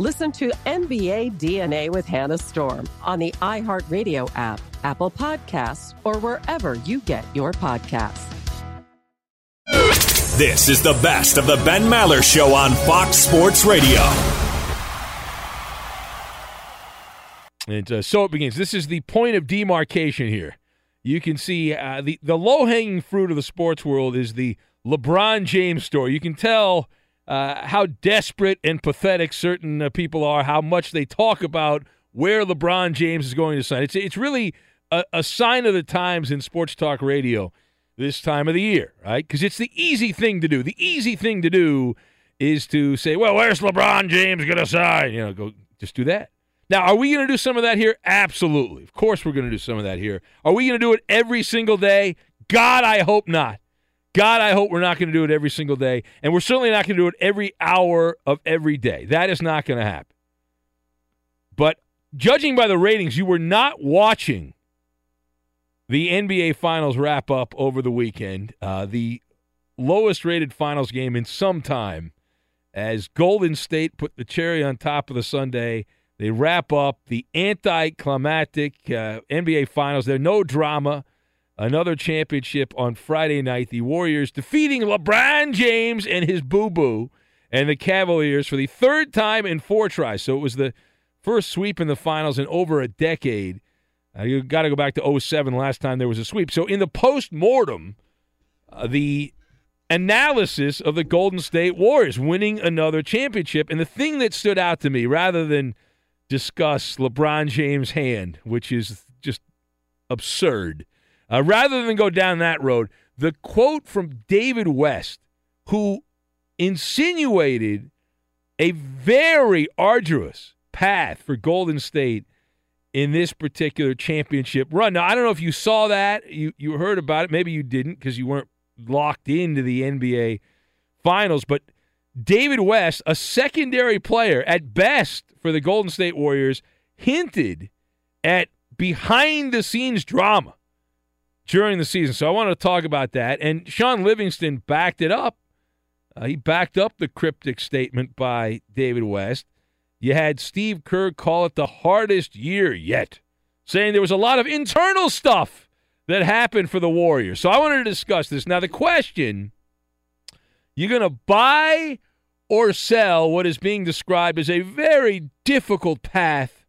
Listen to NBA DNA with Hannah Storm on the iHeartRadio app, Apple Podcasts, or wherever you get your podcasts. This is the best of the Ben Maller Show on Fox Sports Radio. And uh, so it begins. This is the point of demarcation here. You can see uh, the, the low hanging fruit of the sports world is the LeBron James story. You can tell uh, how desperate and pathetic certain uh, people are, how much they talk about where LeBron James is going to sign. It's it's really a, a sign of the times in sports talk radio this time of the year, right? Because it's the easy thing to do. The easy thing to do is to say, "Well, where's LeBron James going to sign?" You know, go just do that. Now, are we going to do some of that here? Absolutely. Of course, we're going to do some of that here. Are we going to do it every single day? God, I hope not. God, I hope we're not going to do it every single day. And we're certainly not going to do it every hour of every day. That is not going to happen. But judging by the ratings, you were not watching the NBA Finals wrap up over the weekend. Uh, the lowest rated finals game in some time as Golden State put the cherry on top of the Sunday. They wrap up the anticlimactic uh, NBA Finals. There's no drama another championship on Friday night. The Warriors defeating LeBron James and his boo boo and the Cavaliers for the third time in four tries. So it was the first sweep in the finals in over a decade. Uh, you got to go back to 07, last time there was a sweep. So in the post mortem, uh, the analysis of the Golden State Warriors winning another championship. And the thing that stood out to me, rather than discuss LeBron James' hand, which is just absurd, uh, rather than go down that road, the quote from David West, who insinuated a very arduous path for Golden State in this particular championship run. Now, I don't know if you saw that, you you heard about it, maybe you didn't because you weren't locked into the NBA finals, but David West, a secondary player at best for the Golden State Warriors, hinted at behind the scenes drama during the season. So I want to talk about that. And Shaun Livingston backed it up. Uh, he backed up the cryptic statement by David West. You had Steve Kerr call it the hardest year yet, saying there was a lot of internal stuff that happened for the Warriors. So I wanted to discuss this. Now, the question you're going to buy or sell what is being described as a very difficult path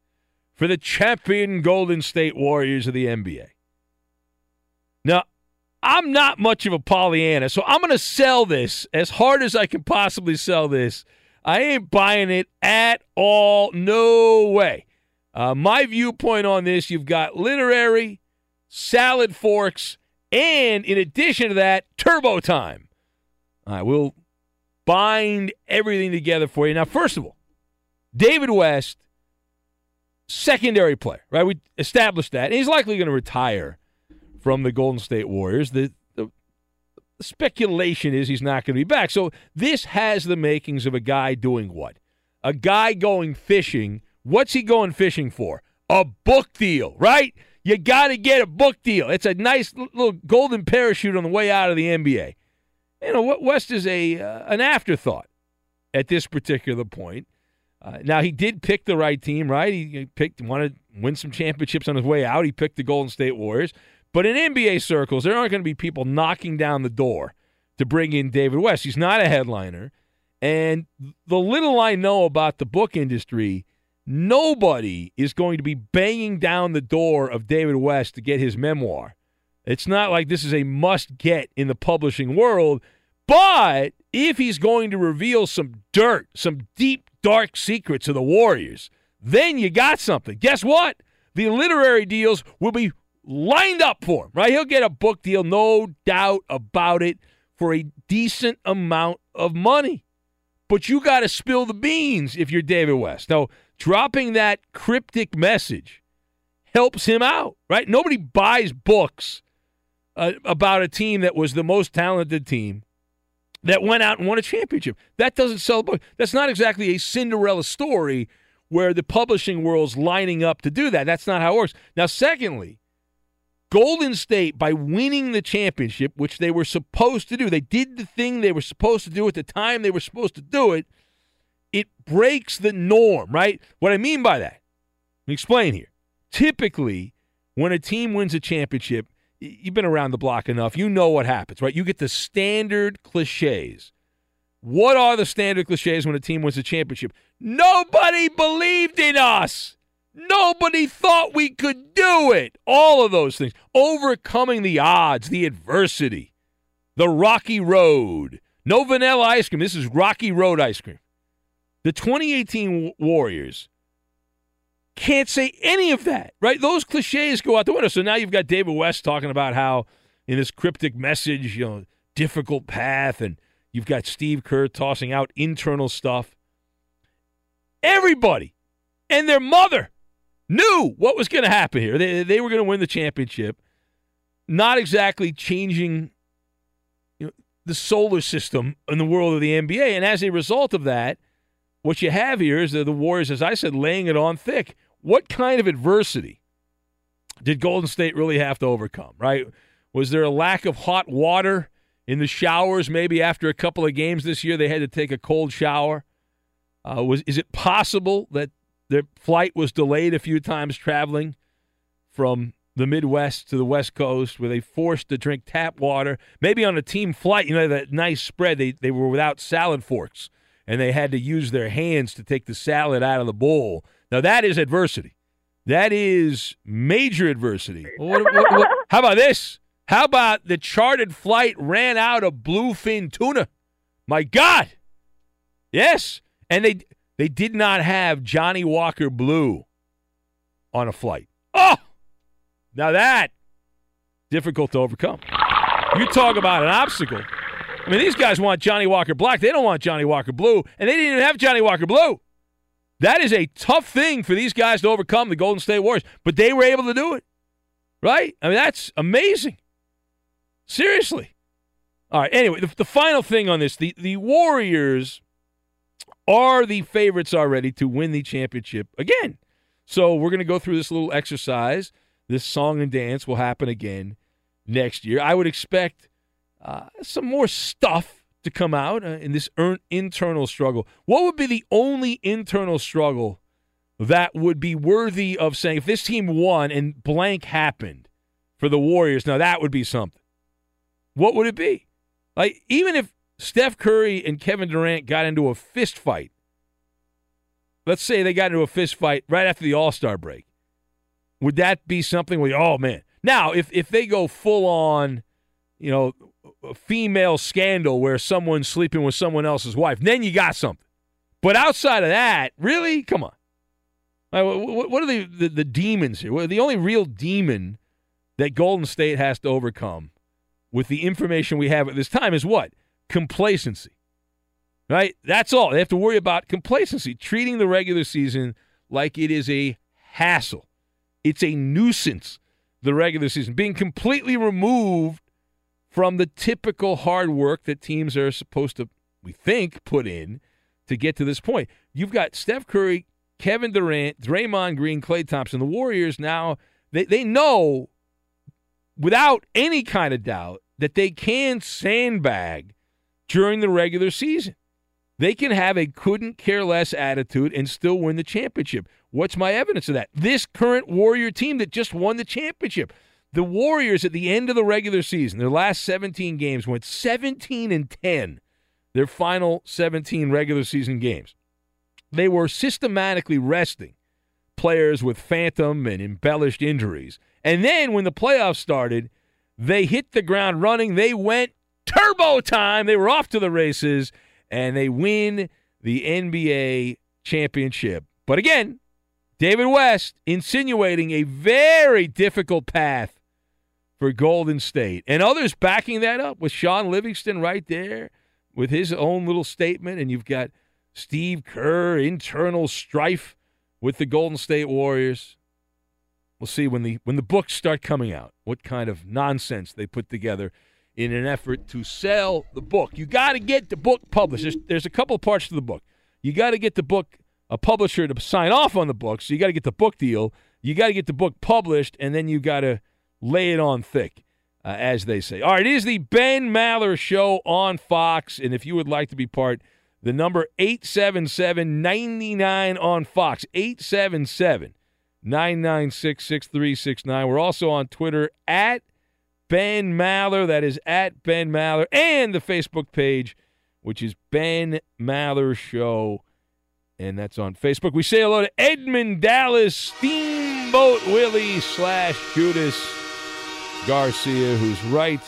for the champion Golden State Warriors of the NBA. I'm not much of a Pollyanna, so I'm going to sell this as hard as I can possibly sell this. I ain't buying it at all. No way. Uh, my viewpoint on this you've got literary, salad forks, and in addition to that, turbo time. I we'll bind everything together for you. Now, first of all, David West, secondary player, right? We established that. And he's likely going to retire from the Golden State Warriors. The, the, speculation is he's not going to be back. So this has the makings of a guy doing what? A guy going fishing. What's he going fishing for? A book deal, right? You got to get a book deal. It's a nice little golden parachute on the way out of the NBA. You know, West is a uh, an afterthought at this particular point. Uh, now he did pick the right team, right? He picked wanted to win some championships on his way out. He picked the Golden State Warriors. But in NBA circles, there aren't going to be people knocking down the door to bring in David West. He's not a headliner. And the little I know about the book industry, nobody is going to be banging down the door of David West to get his memoir. It's not like this is a must get in the publishing world. But if he's going to reveal some dirt, some deep, dark secrets of the Warriors, then you got something. Guess what? The literary deals will be lined up for him, right? He'll get a book deal, no doubt about it, for a decent amount of money. But you got to spill the beans if you're David West. Now, dropping that cryptic message helps him out, right? Nobody buys books uh, about a team that was the most talented team that went out and won a championship. That doesn't sell a book. That's not exactly a Cinderella story where the publishing world's lining up to do that. That's not how it works. Now, secondly, Golden State, by winning the championship, which they were supposed to do, they did the thing they were supposed to do at the time they were supposed to do it. It breaks the norm, right? What I mean by that, let me explain here. Typically, when a team wins a championship, you've been around the block enough. You know what happens, right? You get the standard cliches. What are the standard cliches when a team wins a championship? Nobody believed in us. Nobody thought we could do it. All of those things. Overcoming the odds, the adversity, the rocky road. No vanilla ice cream. This is rocky road ice cream. The 2018 Warriors can't say any of that, right? Those cliches go out the window. So now you've got David West talking about how, in this cryptic message, you know, difficult path, and you've got Steve Kerr tossing out internal stuff. Everybody and their mother knew what was going to happen here. They, they were going to win the championship, not exactly changing you know, the solar system in the world of the NBA. And as a result of that, what you have here is the, the Warriors, as I said, laying it on thick. What kind of adversity did Golden State really have to overcome, right? Was there a lack of hot water in the showers? Maybe after a couple of games this year, they had to take a cold shower. Uh, was is it possible that their flight was delayed a few times traveling from the Midwest to the West Coast, where they forced to drink tap water. Maybe on a team flight, you know, that nice spread, they, they were without salad forks and they had to use their hands to take the salad out of the bowl. Now, that is adversity. That is major adversity. What, what, what, how about this? How about the chartered flight ran out of bluefin tuna? My God. Yes. And they they did not have Johnnie Walker Blue on a flight. Oh, now that difficult to overcome. You talk about an obstacle. I mean, these guys want Johnnie Walker Black. They don't want Johnnie Walker Blue, and they didn't even have Johnnie Walker Blue. That is a tough thing for these guys to overcome, the Golden State Warriors, but they were able to do it, right? I mean, that's amazing. Seriously. All right. Anyway, the, the final thing on this the, the Warriors are the favorites already to win the championship again. So we're going to go through this little exercise. This song and dance will happen again next year. I would expect uh, some more stuff to come out uh, in this er- internal struggle. What would be the only internal struggle that would be worthy of saying if this team won and blank happened for the Warriors? Now that would be something. What would it be? Like even if Steph Curry and Kevin Durant got into a fist fight. Let's say they got into a fist fight right after the All Star break. Would that be something where, oh man? Now, if if they go full on, you know, a female scandal where someone's sleeping with someone else's wife, then you got something. But outside of that, really, come on. What are the, the, the demons here? The only real demon that Golden State has to overcome with the information we have at this time is what? Complacency. Right? That's all. They have to worry about complacency, treating the regular season like it is a hassle. It's a nuisance, the regular season, being completely removed from the typical hard work that teams are supposed to, we think, put in to get to this point. You've got Steph Curry, Kevin Durant, Draymond Green, Klay Thompson. The Warriors now, they, they know without any kind of doubt that they can sandbag during the regular season. They can have a couldn't care less attitude and still win the championship. What's my evidence of that? This current Warrior team that just won the championship. The Warriors at the end of the regular season, their last 17 games went 17 and 10. Their final 17 regular season games. They were systematically resting players with phantom and embellished injuries. And then when the playoffs started, they hit the ground running. They went turbo time. They were off to the races and they win the NBA championship. But again, David West insinuating a very difficult path for Golden State. And others backing that up with Shaun Livingston right there with his own little statement. And you've got Steve Kerr, internal strife with the Golden State Warriors. We'll see when the when the books start coming out what kind of nonsense they put together in an effort to sell the book. You got to get the book published. There's, there's a couple parts to the book. You got to get the book a publisher to sign off on the book. So you got to get the book deal. You got to get the book published, and then you got to lay it on thick, uh, as they say. All right, it is the Ben Maller Show on Fox. And if you would like to be part, the number 877 99 on Fox, 877 996 6369. We're also on Twitter at Ben Maller. That is at Ben Maller. And the Facebook page, which is Ben Maller Show. And that's on Facebook. We say hello to Edmund Dallas Steamboat Willie slash Judas Garcia, who's right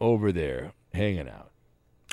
over there hanging out.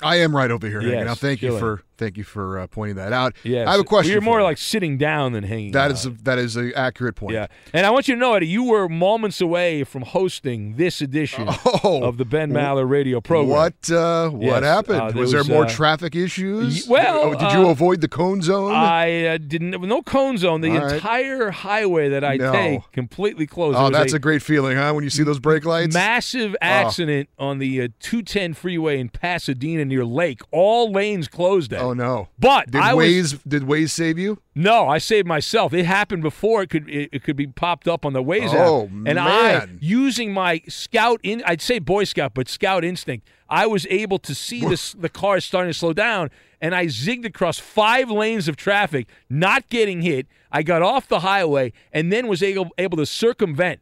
I am right over here Yes, hanging out. Thank you for thank you for uh, pointing that out. Yeah, I have a question. You're more you. like sitting down than hanging that is a, that is an accurate point. Yeah. And I want you to know, Eddie, you were moments away from hosting this edition Oh, of the Ben Maller radio program. What uh, what Yes, happened? uh, there was there more uh, traffic issues? well, Oh, did you uh, avoid the cone zone? I uh, didn't. No cone zone. The All right. entire highway that I No. take completely closed. oh, that's a, great feeling, huh? When you see those brake lights. massive accident on the uh, 210 freeway in Pasadena near Lake. All lanes closed. At. oh Oh, no! But Did I was Waze did Waze save you? No, I saved myself. It happened before it could it, it could be popped up on the Waze Oh, app. And I using my scout in I'd say Boy Scout, but scout instinct, I was able to see this the cars starting to slow down and I zigged across five lanes of traffic, not getting hit. I got off the highway and then was able able to circumvent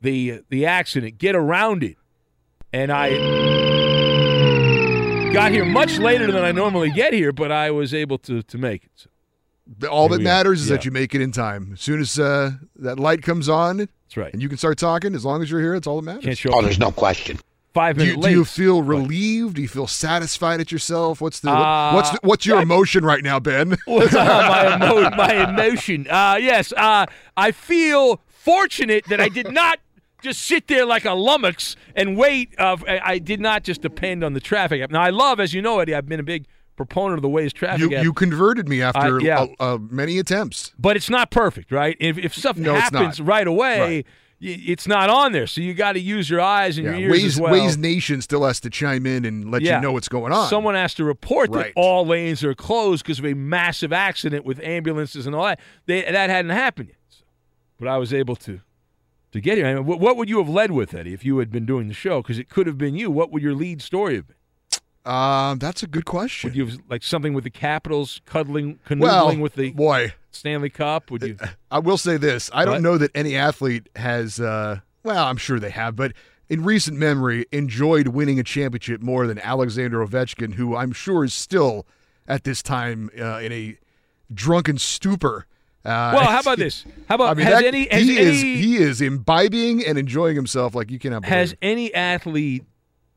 the the accident, get around it. And I got here much later than I normally get here, but I was able to to make it. So, All that we are. matters is that you make it in time. As soon as uh, that light comes on that's right. and you can start talking, as long as you're here, it's all that matters. Can't show up no question. five do, you, minutes do late. you feel relieved? Do you feel satisfied at yourself? What's the Uh, what's the, what's your emotion right now, Ben? my, emo- my emotion. Uh, yes, uh, I feel fortunate that I did not just sit there like a lummox and wait. Uh, I, I did not just depend on the traffic app. Now I love, as you know, Eddie. I've been a big proponent of the Waze traffic You, app. you converted me after I- yeah. uh, uh, many attempts. but it's not perfect, right? If, if stuff No, happens right away, Right. y- it's not on there. So you got to use your eyes and Yeah, your ears Waze, as well. Waze Nation still has to chime in and let Yeah. you know what's going on. Someone has to report that all lanes are closed because of a massive accident with ambulances and all that. They, that hadn't happened yet. So, but I was able to to get here. I mean, what, would you have led with, Eddie, if you had been doing the show? Because it could have been you. What would your lead story have been? Um, that's a good question. Would you have like something with the Capitals cuddling, canoodling well, with the boy, Stanley Cup? Would you? I will say this: I What? don't know that any athlete has. Uh, well, I'm sure they have, but in recent memory, enjoyed winning a championship more than Alexander Ovechkin, who I'm sure is still at this time uh, in a drunken stupor. Uh, Well, how about this? How about I mean, has that- any has he is he is imbibing and enjoying himself like you cannot believe. has any athlete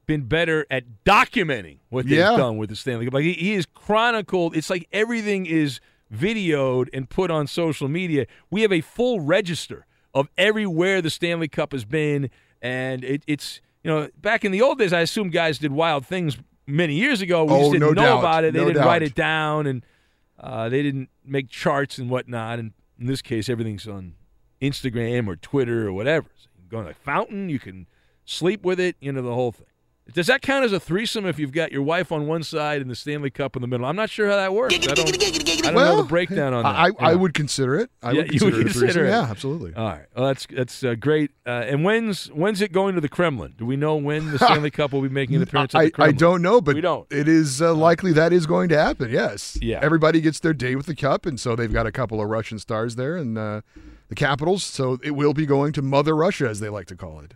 been better at documenting what they've Yeah. done with the Stanley Cup? Like he, he is chronicled. It's like everything is videoed and put on social media. We have a full register of everywhere the Stanley Cup has been, and it, it's you know back in the old days, I assume guys did wild things many years ago. We Oh, just didn't no know doubt. about it. They No didn't write it down, and uh, they didn't make charts and whatnot. And in this case, everything's on Instagram or Twitter or whatever. So you can go to a fountain, you can sleep with it, you know, the whole thing. Does that count as a threesome if you've got your wife on one side and the Stanley Cup in the middle? I'm not sure how that works. I don't, I don't know Well, the breakdown on that. I, I Yeah. would consider it. I Yeah, would consider, would consider it. Yeah, absolutely. All right. Well, that's that's uh, great. Uh, and when's when's it going to the Kremlin? Do we know when the Stanley Cup will be making an appearance at I, I don't know, but We don't. it is uh, likely that is going to happen. Yes. Yeah. Everybody gets their day with the cup, and so they've got a couple of Russian stars there, and uh, the capitals. So it will be going to Mother Russia, as they like to call it.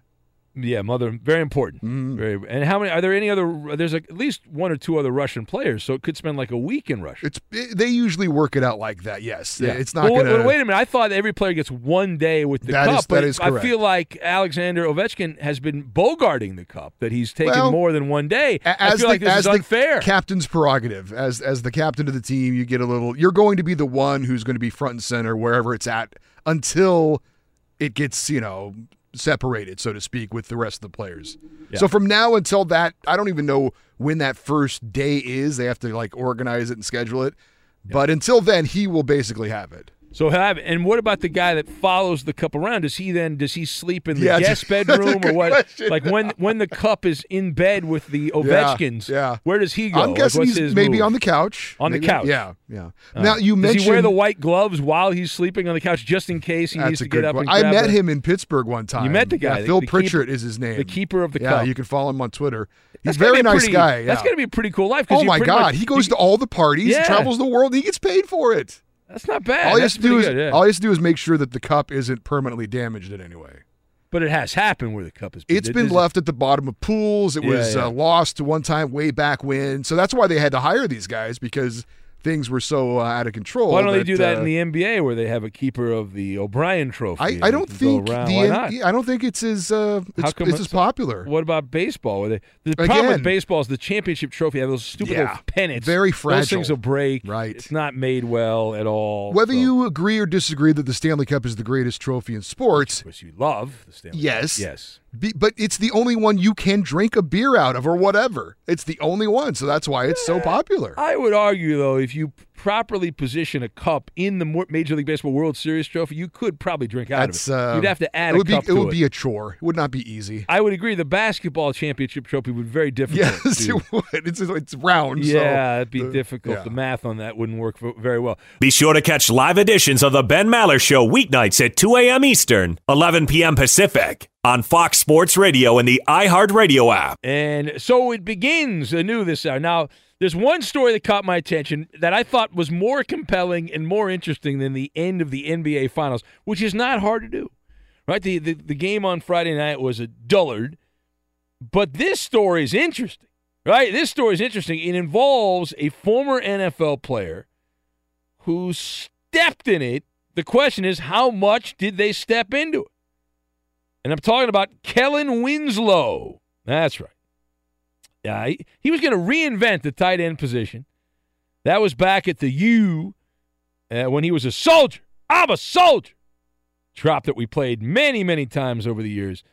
Yeah, mother, very important. Mm-hmm. Very. And how many? Are there any other? There's like at least one or two other Russian players, so it could spend like a week in Russia. It's it, they usually work it out like that. Yes. yeah. It's not Well, wait- going to. wait a minute. I thought every player gets one day with the cup, is- that but is I feel like Alexander Ovechkin has been bogarting the cup. That he's taken Well, more than one day. I As feel the, like this as is the unfair. captain's prerogative, as as the captain of the team, you get a little. You're going to be the one who's going to be front and center wherever it's at until it gets you know separated, so to speak, with the rest of the players. Yeah. So from now until that, I don't even know when that first day is. They have to like organize it and schedule it. But until then, he will basically have it. So have and what about the guy that follows the cup around? Does he then does he sleep in the Yeah, guest bedroom or what? question. Like when when the cup is in bed with the Ovechkins, yeah. where does he go? I'm guessing what's he's maybe move? on the couch. On the couch. Yeah, yeah. Uh, now you mentioned does he wear the white gloves while he's sleeping on the couch just in case he needs to get up I met the- him in Pittsburgh one time. You met the guy, Yeah, Phil the Pritchard keeper- is his name. the keeper of the yeah, cup. you can follow him on Twitter. He's That's a very nice pretty- guy. That's gonna be a pretty cool life. Oh my God, much- he goes to all the parties, Yeah. travels the world, he gets paid for it. That's not bad. all you have to do is good, yeah. all he has to do is make sure that the cup isn't permanently damaged in any way. But it has happened where the cup has been. It's been left at the bottom of pools. It Yeah, was yeah. Uh, lost one time way back when. So that's why they had to hire these guys because things were so uh, out of control. Why don't they do that uh, in the NBA where they have a keeper of the O'Brien Trophy? I, I don't think the? I don't think it's as uh, it's, come it's as popular. What about baseball? Where they, the problem with baseball is the championship trophy have those stupid Yeah. little pennants. Very fragile. Those things will break. Right. It's not made well at all. Whether So, you agree or disagree that the Stanley Cup is the greatest trophy in sports, which you love, the Stanley Cup. yes, Yes. Be, but it's the only one you can drink a beer out of or whatever. It's the only one, so that's why it's so popular. I would argue, though, if you properly position a cup in the Major League Baseball World Series trophy, you could probably drink out That's of it. uh, You'd have to add it would a cup be to it would be a chore. It would not be easy. I would agree. The basketball championship trophy would be very difficult. Yes, to- it would. It's it's round. so Yeah, it'd be the- difficult. yeah. The math on that wouldn't work very well. Be sure to catch live editions of the Ben Maller Show weeknights at 2 a.m. Eastern, 11 p.m. Pacific on Fox Sports Radio and the iHeartRadio app. And so it begins anew this hour. Now, there's one story that caught my attention that I thought was more compelling and more interesting than the end of the NBA Finals, which is not hard to do. Right? The, the, the game on Friday night was a dullard, but this story is interesting. Right? This story is interesting. It involves a former NFL player who stepped in it. The question is, how much did they step into it? And I'm talking about Kellen Winslow. That's right. Yeah, he, he was going to reinvent the tight end position. That was back at the U uh, when he was a soldier. I'm a soldier. Drop that we played many, many times over the years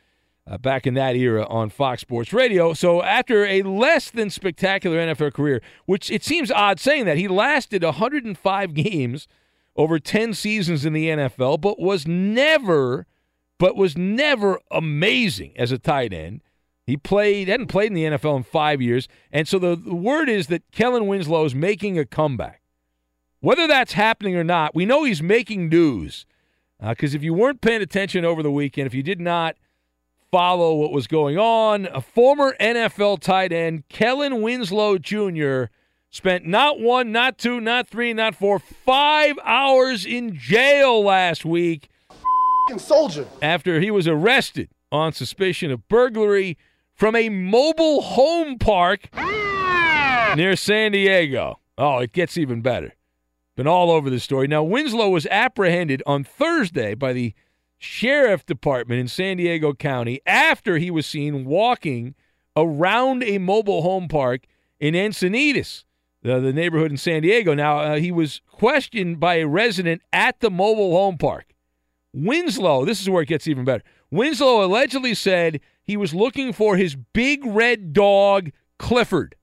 uh, back in that era on Fox Sports Radio. So after a less than spectacular NFL career, which it seems odd saying that he lasted 105 games over 10 seasons in the NFL, but was never, but was never amazing as a tight end. He played, hadn't played in the NFL in five years, and so the, the word is that Kellen Winslow is making a comeback. Whether that's happening or not, we know he's making news. Because uh, if you weren't paying attention over the weekend, if you did not follow what was going on. A former NFL tight end, Kellen Winslow Jr., spent not one, not two, not three, not four, five hours in jail last week. Soldier. After he was arrested on suspicion of burglary from a mobile home park near San Diego. Oh, it gets even better. Been all over the story. Now, Winslow was apprehended on Thursday by the Sheriff Department in San Diego County after he was seen walking around a mobile home park in Encinitas, the, the neighborhood in San Diego. Now, uh, he was questioned by a resident at the mobile home park. Winslow, this is where it gets even better. Winslow allegedly said he was looking for his big red dog, Clifford.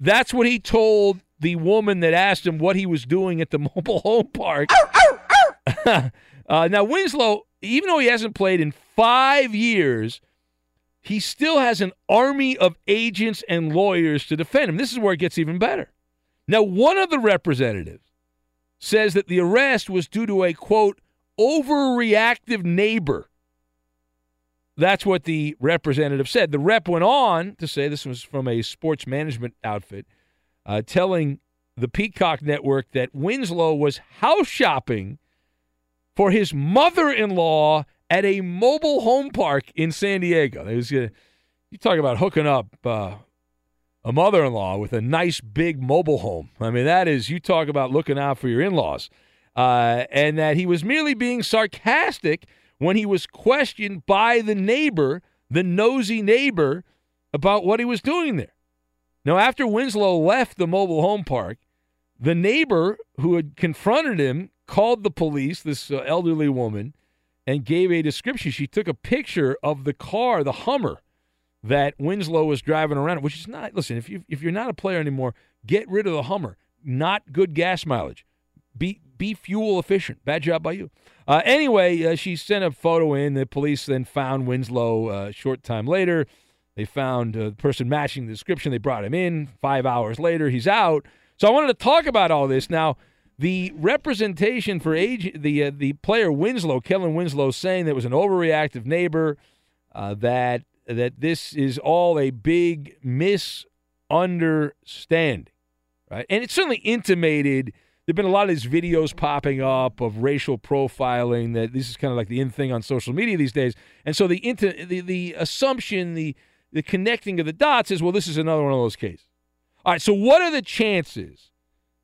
That's what he told the woman that asked him what he was doing at the mobile home park. uh, now, Winslow even though he hasn't played in five years, he still has an army of agents and lawyers to defend him. This is where it gets even better. Now, one of the representatives says that the arrest was due to a quote, overreactive neighbor. That's what the representative said. The rep went on to say this was from a sports management outfit, uh, telling the Peacock Network that Winslow was house shopping for his mother in law at a mobile home park in San Diego. Was, uh, you talk about hooking up uh, a mother in law with a nice big mobile home. I mean, that is, you talk about looking out for your in laws. Uh, and that he was merely being sarcastic when he was questioned by the neighbor, the nosy neighbor, about what he was doing there. Now, after Winslow left the mobile home park, the neighbor who had confronted him called the police, this uh, elderly woman, and gave a description. She took a picture of the car, the Hummer, that Winslow was driving around, which is not, listen, if, you, if you're not a player anymore, get rid of the Hummer. Not good gas mileage. Be, be fuel efficient. Bad job by you. Uh, anyway, uh, she sent a photo in. The police then found Winslow a uh, short time later. They found uh, the person matching the description. They brought him in. Five hours later, he's out. So I wanted to talk about all this. Now, the representation for age, the uh, the player Winslow, Kellen Winslow, saying that was an overreactive neighbor, that that this is all a big misunderstanding, right? And it certainly intimated. There've been a lot of these videos popping up of racial profiling. That this is kind of like the in thing on social media these days. And so the inter, the the assumption, the the connecting of the dots is, well, this is another one of those cases. All right. So what are the chances?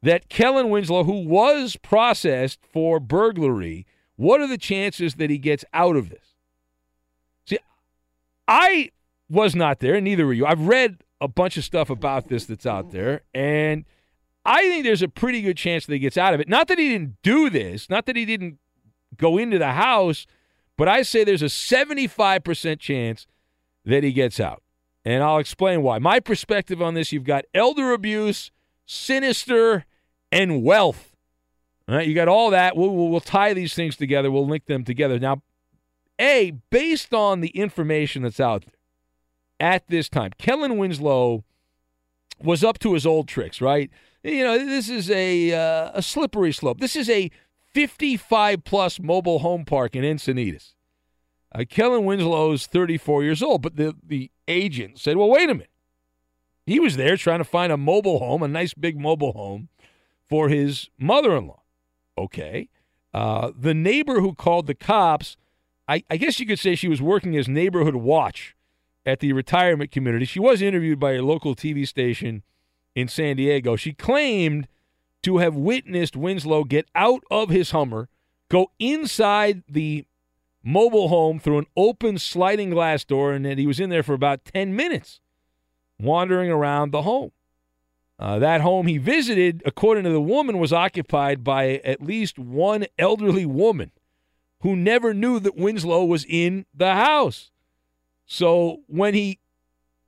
that Kellen Winslow, who was processed for burglary, what are the chances that he gets out of this? See, I was not there, neither were you. I've read a bunch of stuff about this that's out there, and I think there's a pretty good chance that he gets out of it. Not that he didn't do this, not that he didn't go into the house, but I say there's a 75% chance that he gets out. And I'll explain why. My perspective on this you've got elder abuse, sinister, and wealth. All right, you got all that. We'll, we'll, we'll tie these things together. We'll link them together. Now, A, based on the information that's out there at this time, Kellen Winslow was up to his old tricks, right? You know, this is a uh, a slippery slope. This is a 55 plus mobile home park in Encinitas. Uh, Kellen Winslow's 34 years old, but the, the agent said, well, wait a minute. He was there trying to find a mobile home, a nice big mobile home for his mother in law. Okay. Uh, the neighbor who called the cops, I, I guess you could say she was working as neighborhood watch at the retirement community. She was interviewed by a local TV station in San Diego. She claimed to have witnessed Winslow get out of his Hummer, go inside the mobile home through an open sliding glass door, and that he was in there for about 10 minutes wandering around the home. Uh, that home he visited, according to the woman, was occupied by at least one elderly woman who never knew that Winslow was in the house. So when he,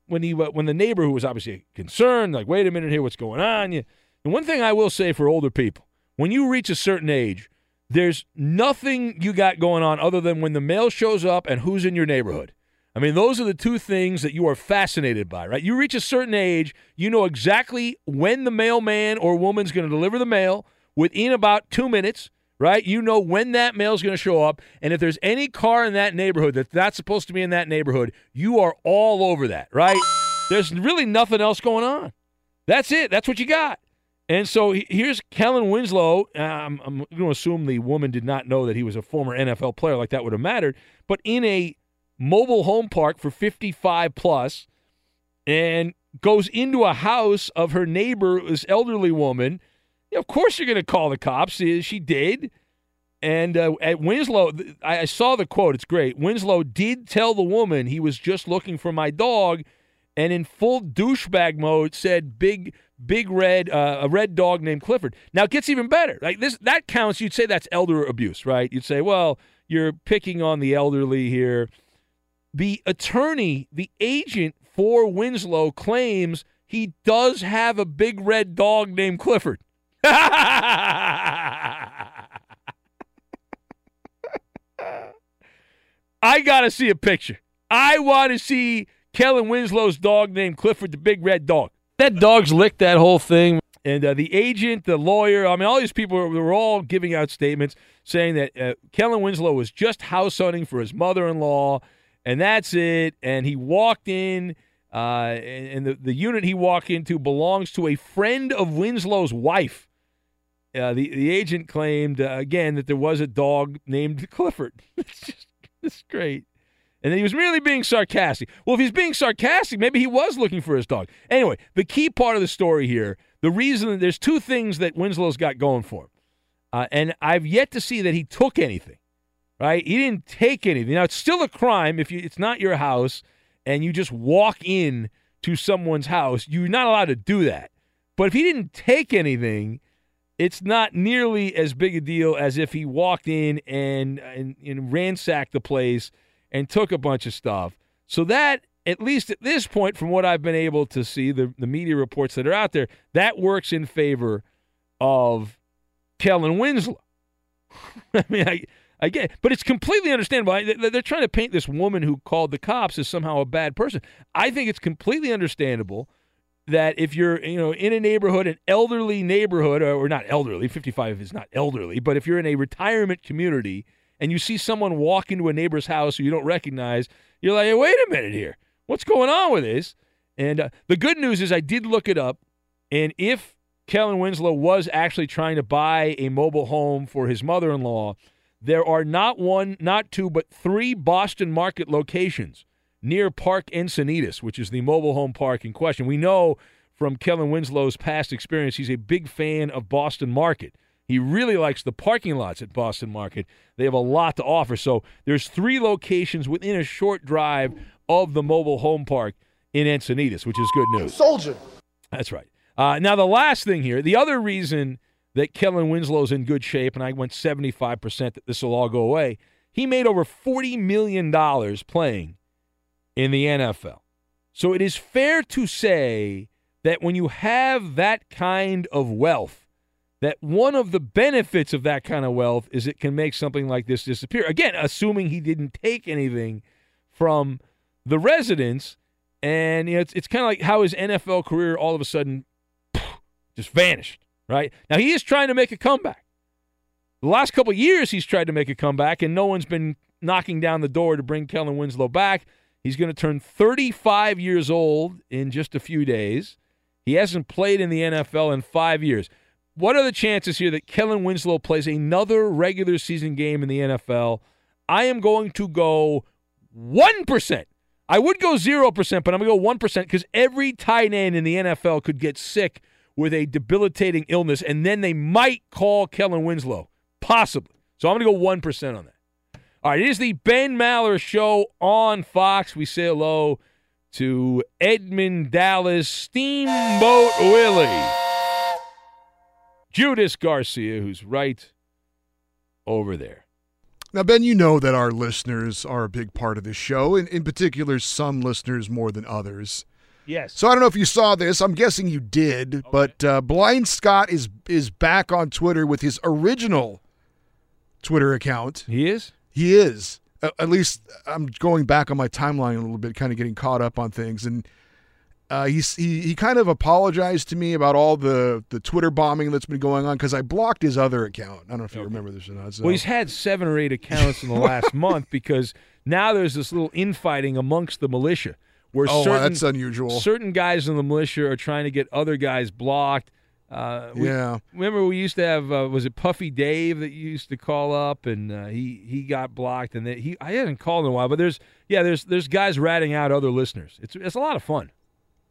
when he, when the neighbor who was obviously concerned, like, wait a minute here, what's going on? You, and one thing I will say for older people, when you reach a certain age, there's nothing you got going on other than when the mail shows up and who's in your neighborhood. I mean, those are the two things that you are fascinated by, right? You reach a certain age, you know exactly when the mailman or woman's going to deliver the mail within about two minutes, right? You know when that mail is going to show up. And if there's any car in that neighborhood that's not supposed to be in that neighborhood, you are all over that, right? There's really nothing else going on. That's it. That's what you got. And so here's Kellen Winslow. Um, I'm going to assume the woman did not know that he was a former NFL player, like that would have mattered. But in a mobile home park for 55 plus and goes into a house of her neighbor, this elderly woman. Of course, you're going to call the cops. She did. And uh, at Winslow, I saw the quote. It's great. Winslow did tell the woman he was just looking for my dog, and in full douchebag mode said, "Big, big red, uh, a red dog named Clifford." Now it gets even better. Like this, that counts. You'd say that's elder abuse, right? You'd say, well, you're picking on the elderly here the attorney, the agent for Winslow, claims he does have a big red dog named Clifford. I got to see a picture. I want to see Kellen Winslow's dog named Clifford, the big red dog. That dog's licked that whole thing. And uh, the agent, the lawyer, I mean, all these people were, were all giving out statements saying that uh, Kellen Winslow was just house hunting for his mother in law and that's it. And he walked in, uh, and, the, the unit he walked into belongs to a friend of Winslow's wife. Uh, the the agent claimed uh, again that there was a dog named Clifford. it's just it's great. And then he was merely being sarcastic. Well, if he's being sarcastic, maybe he was looking for his dog. Anyway, the key part of the story here, the reason there's two things that Winslow's got going for him, uh, and I've yet to see that he took anything right? He didn't take anything. Now it's still a crime if you, it's not your house and you just walk in to someone's house. You're not allowed to do that. But if he didn't take anything, it's not nearly as big a deal as if he walked in and, and, and ransacked the place and took a bunch of stuff. So that, at least at this point, from what I've been able to see, the, the media reports that are out there, that works in favor of Kellen Winslow. I mean, I, I get, but it's completely understandable. They're trying to paint this woman who called the cops as somehow a bad person. I think it's completely understandable that if you're, you know, in a neighborhood, an elderly neighborhood, or not elderly, 55 is not elderly, but if you're in a retirement community and you see someone walk into a neighbor's house who you don't recognize, you're like, hey, wait a minute here, what's going on with this? And uh, the good news is, I did look it up, and if Kellen Winslow was actually trying to buy a mobile home for his mother-in-law there are not one, not two, but three Boston Market locations near Park Encinitas, which is the mobile home park in question. We know from Kellen Winslow's past experience, he's a big fan of Boston Market. He really likes the parking lots at Boston Market. They have a lot to offer. So there's three locations within a short drive of the mobile home park in Encinitas, which is good news. Soldier. That's right. Uh, now the last thing here, the other reason that Kellen Winslow's in good shape, and I went 75% that this will all go away. He made over $40 million playing in the NFL. So it is fair to say that when you have that kind of wealth, that one of the benefits of that kind of wealth is it can make something like this disappear. Again, assuming he didn't take anything from the residents. And you know, it's, it's kind of like how his NFL career all of a sudden just vanished right? Now he is trying to make a comeback. The last couple years he's tried to make a comeback, and no one's been knocking down the door to bring Kellen Winslow back. He's going to turn 35 years old in just a few days. He hasn't played in the NFL in five years. What are the chances here that Kellen Winslow plays another regular season game in the NFL? I am going to go 1%. I would go 0%, but I'm going to go 1% because every tight end in the NFL could get sick – with a debilitating illness, and then they might call Kellen Winslow, possibly. So I'm going to go 1% on that. All right, it is the Ben Maller Show on Fox. We say hello to Edmund Dallas Steamboat Willie. Judas Garcia, who's right over there. Now, Ben, you know that our listeners are a big part of this show, and in particular, some listeners more than others. Yes. So I don't know if you saw this. I'm guessing you did, but uh, Blind Scott is is back on Twitter with his original Twitter account. He is. He is. At least I'm going back on my timeline a little bit, kind of getting caught up on things, and uh, he's, he he kind of apologized to me about all the the Twitter bombing that's been going on because I blocked his other account. I don't know if you remember this or not. So. Well, he's had seven or eight accounts in the last month because now there's this little infighting amongst the militia where Oh, wow, certain, that's unusual. Certain guys in the militia are trying to get other guys blocked. Uh, we- Yeah. Remember, we used to have uh, was it Puffy Dave that used to call up, and uh, he he got blocked, and they, he I hadn't called in a while, but there's yeah there's there's guys ratting out other listeners. It's it's a lot of fun.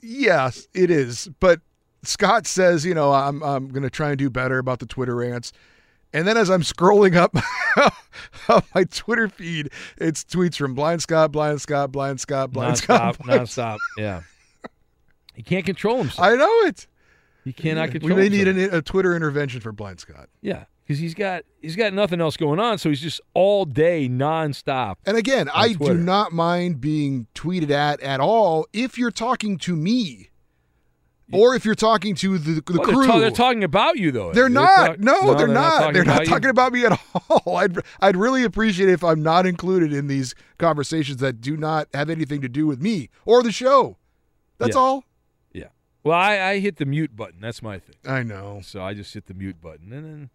Yes, it is. But Scott says, you know, I'm I'm going to try and do better about the Twitter rants. And then as I'm scrolling up, up my Twitter feed, it's tweets from Blind Scott, Blind Scott, Blind Scott, Blind Scott. nonstop, Blind nonstop. Yeah, he can't control himself. I know it. He cannot control. We may need an, a Twitter intervention for Blind Scott. Yeah, because he's got he's got nothing else going on, so he's just all day nonstop. And again, I Twitter. do not mind being tweeted at at all if you're talking to me, or if you're talking to the, the they're, crew. ta- they're talking about you though. They're not. talk- no, they're, not. talking They're not you. talking about me at all. I'd I'd really appreciate it if I'm not included in these conversations that do not have anything to do with me or the show. That's Yeah. all. Well, I, I hit the mute button. That's my thing. I know. So I just hit the mute button, and then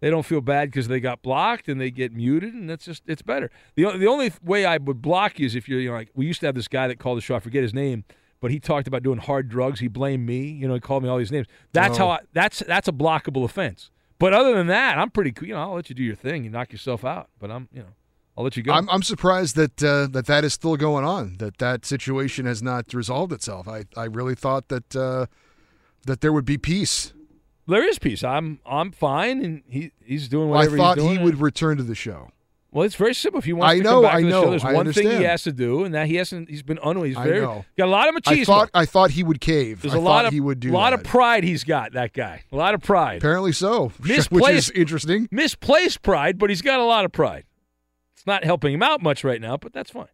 they don't feel bad because they got blocked and they get muted, and that's just it's better. the The only way I would block you is if you're you know like we used to have this guy that called the show. I forget his name, but he talked about doing hard drugs. He blamed me. You know, he called me all these names. That's Oh. how I, that's that's a blockable offense. But other than that, I'm pretty cool. You know, I'll let you do your thing. You knock yourself out, but I'm you know I'll let you go. I'm I'm surprised that uh, that that is still going on. That that situation has not resolved itself. I I really thought that uh, that there would be peace. there is peace. I'm I'm fine, and he he's doing I whatever thought he's doing. I thought he would return to the show. Well, it's very simple. If he wants I to know, come back I to the know, show, there's I one thing he has to do, and that he hasn't. He's been unwilling. He's very got a lot of machismo. I thought I thought he would cave. there's I a lot thought of he would do a lot that. of pride he's got. That guy, a lot of pride, Apparently so, which is interesting. misplaced pride, but he's got a lot of pride. It's not helping him out much right now, but that's fine.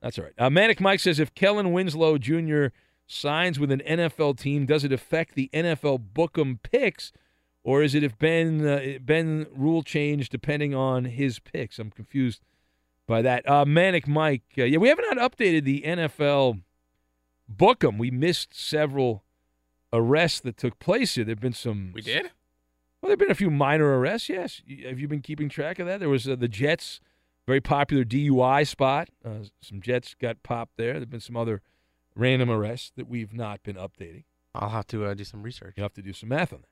That's all right. Uh, Manic Mike says if Kellen Winslow Jr. signs with an NFL team, does it affect the NFL Bookham picks, or is it if Ben uh, Ben rule change depending on his picks? I'm confused by that. Uh, Manic Mike, uh, yeah, we haven't updated the NFL Bookham. We missed several arrests that took place here. There've been some. We did? Well, there've been a few minor arrests. Yes, have you been keeping track of that? There was uh, the Jets, very popular DUI spot. Uh, some Jets got popped there. There've been some other random arrests that we've not been updating. I'll have to uh, do some research. You have to do some math on that.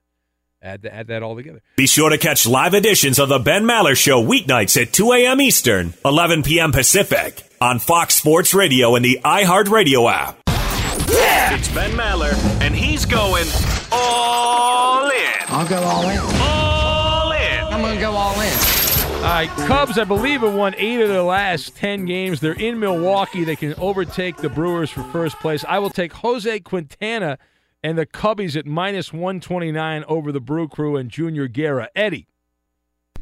Add that, add that all together. Be sure to catch live editions of the Ben Maller Show weeknights at 2 a.m. Eastern, 11 p.m. Pacific on Fox Sports Radio and the iHeartRadio app. Yeah! It's Ben Maller, and he's going all in. I'll go all in. All right, Cubs, I believe, have won eight of their last 10 games. They're in Milwaukee. They can overtake the Brewers for first place. I will take Jose Quintana and the Cubbies at minus 129 over the Brew Crew and Junior Guerra. Eddie.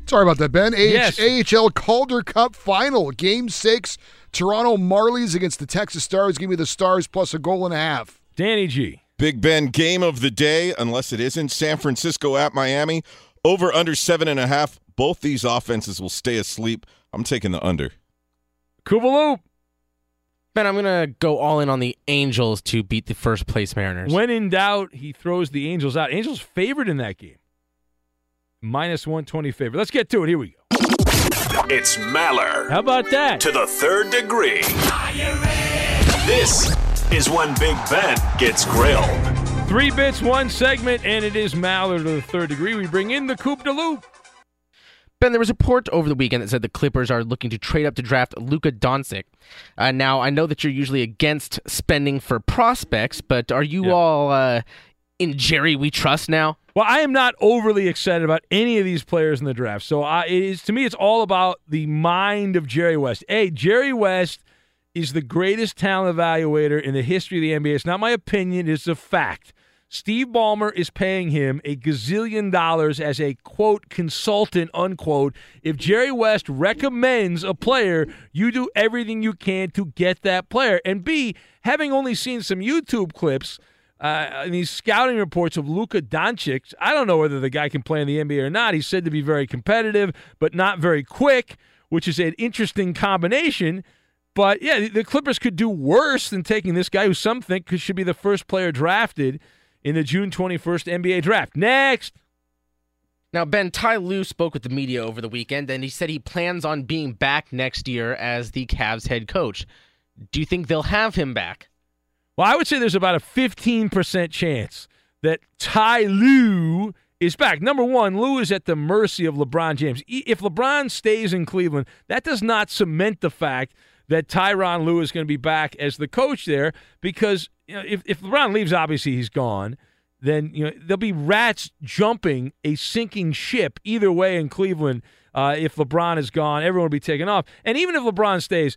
Sorry about that, Ben. AH- Yes. AHL Calder Cup final, Game Six. Toronto Marlies against the Texas Stars. Give me the Stars plus a goal and a half. Danny G. Big Ben game of the day, unless it isn't San Francisco at Miami. Over under seven and a half. Both these offenses will stay asleep. I'm taking the under. Kubaloop. Ben, I'm gonna go all in on the Angels to beat the first place Mariners. When in doubt, he throws the Angels out. Angels favored in that game. Minus 120 favorite. Let's get to it. Here we go. It's Maller How about that? to the third degree. This is when Big Ben gets grilled. Three bits, one segment, and it is Maller to the third degree. We bring in the Coop de Loop. Ben, there was a report over the weekend that said the Clippers are looking to trade up to draft Luka Doncic. Uh, now, I know that you're usually against spending for prospects, but are you Yeah. all uh, in Jerry We Trust now? Well, I am not overly excited about any of these players in the draft. So I, it is to me, it's all about the mind of Jerry West. Hey, Jerry West is the greatest talent evaluator in the history of the NBA. It's not my opinion; it's a fact. Steve Ballmer is paying him a gazillion dollars as a quote consultant unquote. If Jerry West recommends a player, you do everything you can to get that player. And B, having only seen some YouTube clips uh, in these scouting reports of Luka Doncic, I don't know whether the guy can play in the NBA or not. He's said to be very competitive, but not very quick, which is an interesting combination. But yeah, the Clippers could do worse than taking this guy who some think should be the first player drafted in the June 21st NBA draft. Next. Now, Ben, Ty Lue spoke with the media over the weekend, and he said he plans on being back next year as the Cavs head coach. Do you think they'll have him back? Well, I would say there's about a 15% chance that Ty Lue is back. Number one, Lue is at the mercy of LeBron James. If LeBron stays in Cleveland, that does not cement the fact that Tyronn Lue is going to be back as the coach there because you know, if, if LeBron leaves, obviously he's gone. Then you know there'll be rats jumping a sinking ship either way in Cleveland. Uh, if LeBron is gone, everyone will be taken off. And even if LeBron stays,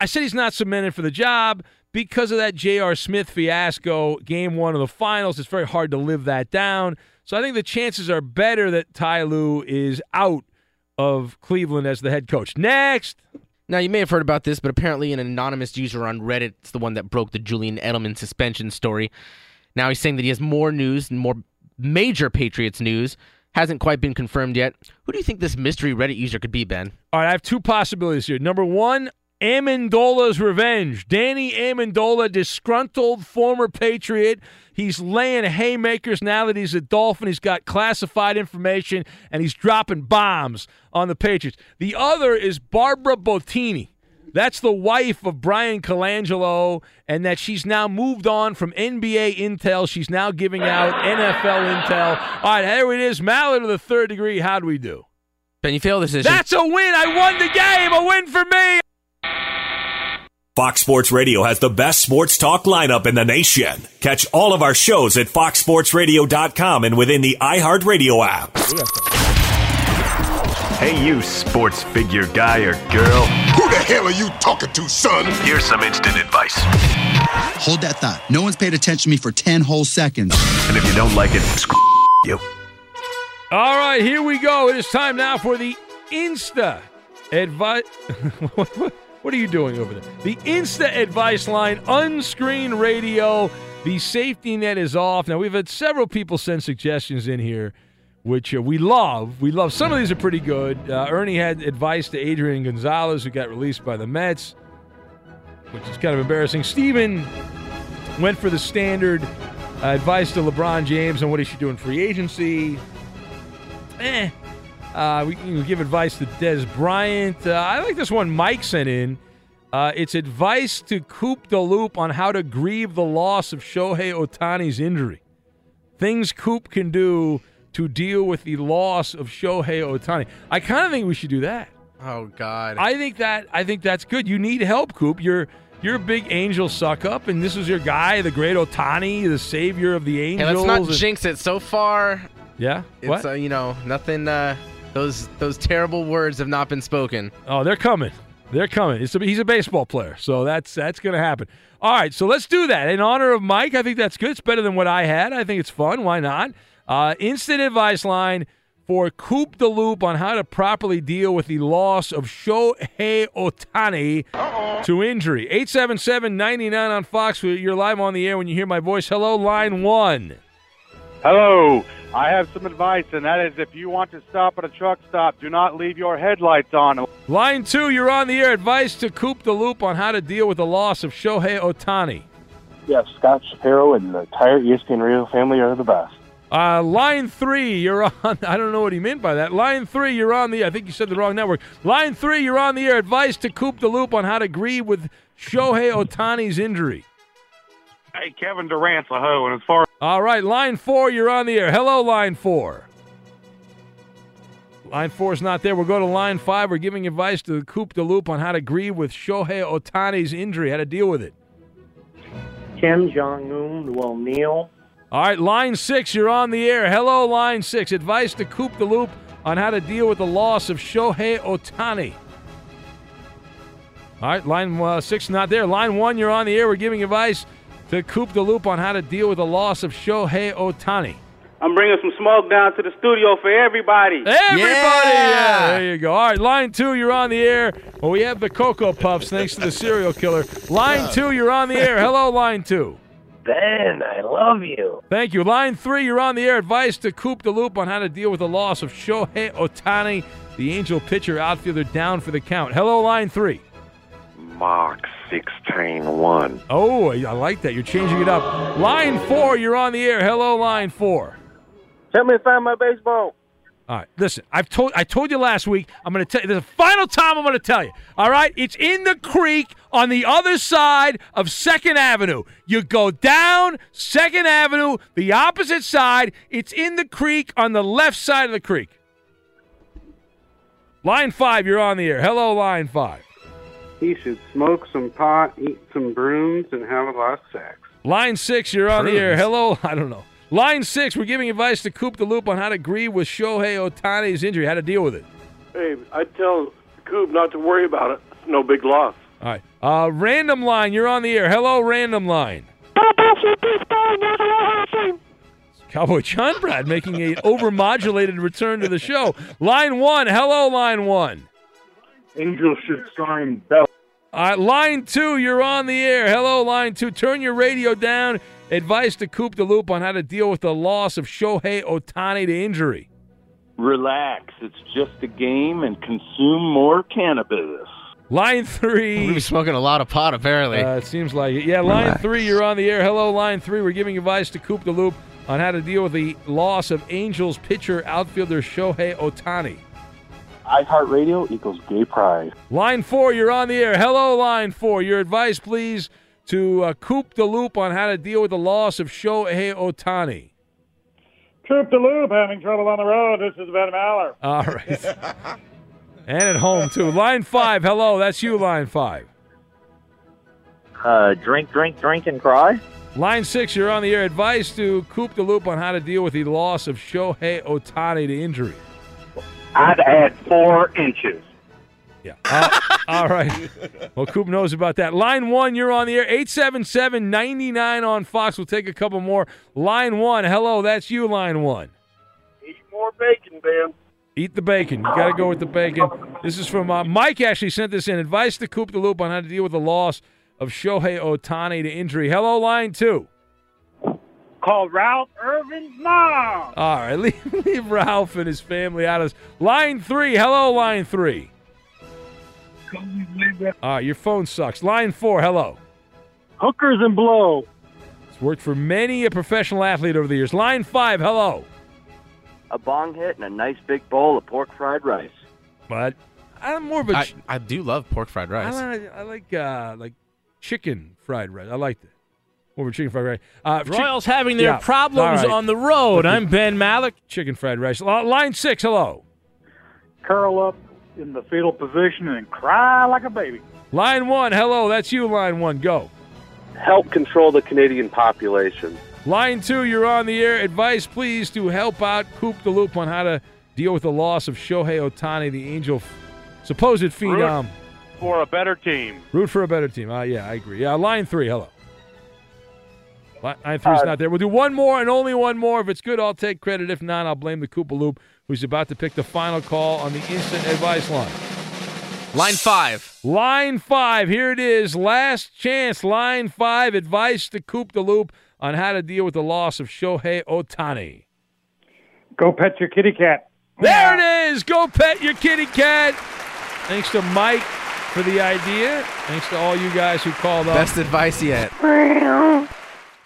I said he's not cemented for the job because of that J.R. Smith fiasco, game one of the finals. It's very hard to live that down. So I think the chances are better that Ty Lue is out of Cleveland as the head coach. Next. Now, you may have heard about this, but apparently an anonymous user on Reddit is the one that broke the Julian Edelman suspension story. Now he's saying that he has more news and more major Patriots news. Hasn't quite been confirmed yet. Who do you think this mystery Reddit user could be, Ben? All right, I have two possibilities here. Number one, Amendola's revenge. Danny Amendola, disgruntled former Patriot. He's laying haymakers now that he's a Dolphin. He's got classified information and he's dropping bombs on the Patriots. The other is Barbara Bottini. That's the wife of Bryan Colangelo, and that she's now moved on from NBA intel. She's now giving out NFL intel. All right, here it is. Maller of the third degree. How do we do? Can you feel this issue. That's a win. I won the game. A win for me. Fox Sports Radio has the best sports talk lineup in the nation. Catch all of our shows at foxsportsradio.com and within the iHeartRadio app. Hey, you sports figure guy or girl. Who the hell are you talking to, son? Here's some instant advice. Hold that thought. No one's paid attention to me for 10 whole seconds. And if you don't like it, screw you. All right, here we go. It is time now for the Insta advice. what are you doing over there? The Insta advice line, unscreened radio. The safety net is off. Now, we've had several people send suggestions in here which uh, we love. We love. Some of these are pretty good. Uh, Ernie had advice to Adrian Gonzalez, who got released by the Mets, which is kind of embarrassing. Steven went for the standard uh, advice to LeBron James on what he should do in free agency. Eh. Uh, we can give advice to Dez Bryant. Uh, I like this one Mike sent in. Uh, it's advice to Coop the Loop on how to grieve the loss of Shohei Ohtani's injury. Things Coop can do to deal with the loss of Shohei Ohtani. I kind of think we should do that. Oh God. I think that I think that's good. You need help, Coop. You're you're a big Angel suck up, and this is your guy, the great Ohtani, the savior of the Angels. Hey, let's not and- jinx it. So far, Yeah. it's What? uh, you know nothing. Uh, those those terrible words have not been spoken. Oh, they're coming. They're coming. It's a, he's a baseball player, so that's that's going to happen. All right, so let's do that in honor of Mike. I think that's good. It's better than what I had. I think it's fun. Why not? Uh, instant advice line for Coop the Loop on how to properly deal with the loss of Shohei Ohtani to injury. 877-99 on Fox. You're live on the air when you hear my voice. Hello, line one. Hello. I have some advice, and that is if you want to stop at a truck stop, do not leave your headlights on. Line two, you're on the air. Advice to Coop the Loop on how to deal with the loss of Shohei Ohtani. Yeah, Scott Shapiro and the entire ESPN Radio family are the best. Uh, line three, you're on. I don't know what he meant by that. Line three, you're on the. I think you said the wrong network. Line three, you're on the air. Advice to Coop the Loop on how to grieve with Shohei Ohtani's injury. Hey, Kevin Durant's a hoe, and as far All right, line four, you're on the air. Hello, line four. Line four is not there. We'll go to line five. We're giving advice to Coop the Loop on how to grieve with Shohei Ohtani's injury, how to deal with it. Kim Jong Un will kneel. All right, line six, you're on the air. Hello, line six. Advice to Coop the Loop on how to deal with the loss of Shohei Ohtani. All right, line uh, six, not there. Line one, you're on the air. We're giving advice to Coop the Loop on how to deal with the loss of Shohei Ohtani. I'm bringing some smoke down to the studio for everybody. Everybody! Yeah, there you go. All right, line two, you're on the air. Well, we have the Cocoa Puffs thanks to the serial killer. Line two, you're on the air. Hello, line two. Ben, I love you. Thank you. Line three, you're on the air. Advice to Coop the Loop on how to deal with the loss of Shohei Otani, the Angel pitcher outfielder, down for the count. Hello, line three. Mark 16-1. Oh, I like that. You're changing it up. Line four, you're on the air. Hello, line four. Help me find my baseball. All right, listen. I've told I told you last week. I'm going to tell you. The final time I'm going to tell you. All right, it's in the creek on the other side of Second Avenue. You go down Second Avenue, the opposite side. It's in the creek on the left side of the creek. Line five, you're on the air. Hello, line five. He should smoke some pot, eat some brooms, and have a lot of sex. Line six, you're on the air. Hello, I don't know. Line six, we're giving advice to Coop the Loop on how to grieve with Shohei Ohtani's injury, how to deal with it. Hey, I tell Coop not to worry about it. It's no big loss. All right. Uh, random line, you're on the air. Hello, random line. Cowboy John Brad making a overmodulated return to the show. Line one, hello, line one. Angel should sign Bell. All right, line two, you're on the air. Hello, line two. Turn your radio down. Advice to Coop the Loop on how to deal with the loss of Shohei Ohtani to injury. Relax. It's just a game and consume more cannabis. Line three. We've been smoking a lot of pot, apparently. Uh, it seems like it. Yeah, line Relax. three, you're on the air. Hello, line three. We're giving advice to Coop the Loop on how to deal with the loss of Angels pitcher outfielder Shohei Ohtani. iHeartRadio equals gay pride. Line four, you're on the air. Hello, line four. Your advice, please, to uh, Coop the Loop on how to deal with the loss of Shohei Ohtani. Troop the loop, having trouble on the road. This is Ben Maller. All right. and at home, too. Line five, hello. That's you, line five. Uh, drink, drink, drink, and cry. Line six, you're on the air. Advice to Coop the Loop on how to deal with the loss of Shohei Ohtani to injury. I'd add four inches. Yeah. Uh, all right. Well, Coop knows about that. Line one, you're on the air. 877 99 on Fox. We'll take a couple more. Line one, hello. That's you, line one. Eat more bacon, Ben. Eat the bacon. You got to go with the bacon. This is from uh, Mike. Actually sent this in. Advice to Coop the Loop on how to deal with the loss of Shohei Ohtani to injury. Hello, line two. Call Ralph Irvin's mom. All right, leave, leave Ralph and his family out of this. Line three. Hello, line three. All right, your phone sucks. Line four. Hello. Hookers and blow. It's worked for many a professional athlete over the years. Line five. Hello. A bong hit and a nice big bowl of pork fried rice. But I'm more of a. I, ch- I do love pork fried rice. I like, I like uh, like chicken fried rice. I like that. More of a chicken fried rice. Uh, chick- Royals having their Yeah, problems all right. on the road. I'm Ben Maller. Chicken fried rice. Line six. Hello. Curl up in the fetal position and cry like a baby. Line one. Hello. That's you. Line one. Go. Help control the Canadian population. Line two. You're on the air. Advice, please, to help out Coop the Loop on how to deal with the loss of Shohei Ohtani, the Angel f- supposed phenom. For a better team. Root for a better team. Uh, yeah, I agree. Yeah, line three. Hello. Line line three's Uh, not there. We'll do one more and only one more. If it's good, I'll take credit. If not, I'll blame the Koopa Loop, who's about to pick the final call on the instant advice line. Line five. Line five. Here it is. Last chance. Line five. Advice to Coop the Loop on how to deal with the loss of Shohei Ohtani. Go pet your kitty cat. There it is. Go pet your kitty cat. Thanks to Mike for the idea. Thanks to all you guys who called up. Best advice yet.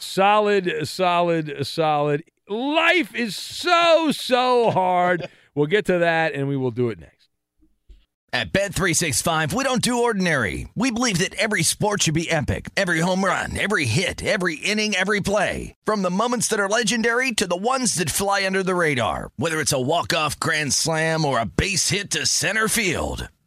Solid, solid, solid. Life is so, so hard. we'll get to that and we will do it next. At Bet365, we don't do ordinary. We believe that every sport should be epic. Every home run, every hit, every inning, every play. From the moments that are legendary to the ones that fly under the radar. Whether it's a walk-off grand slam or a base hit to center field.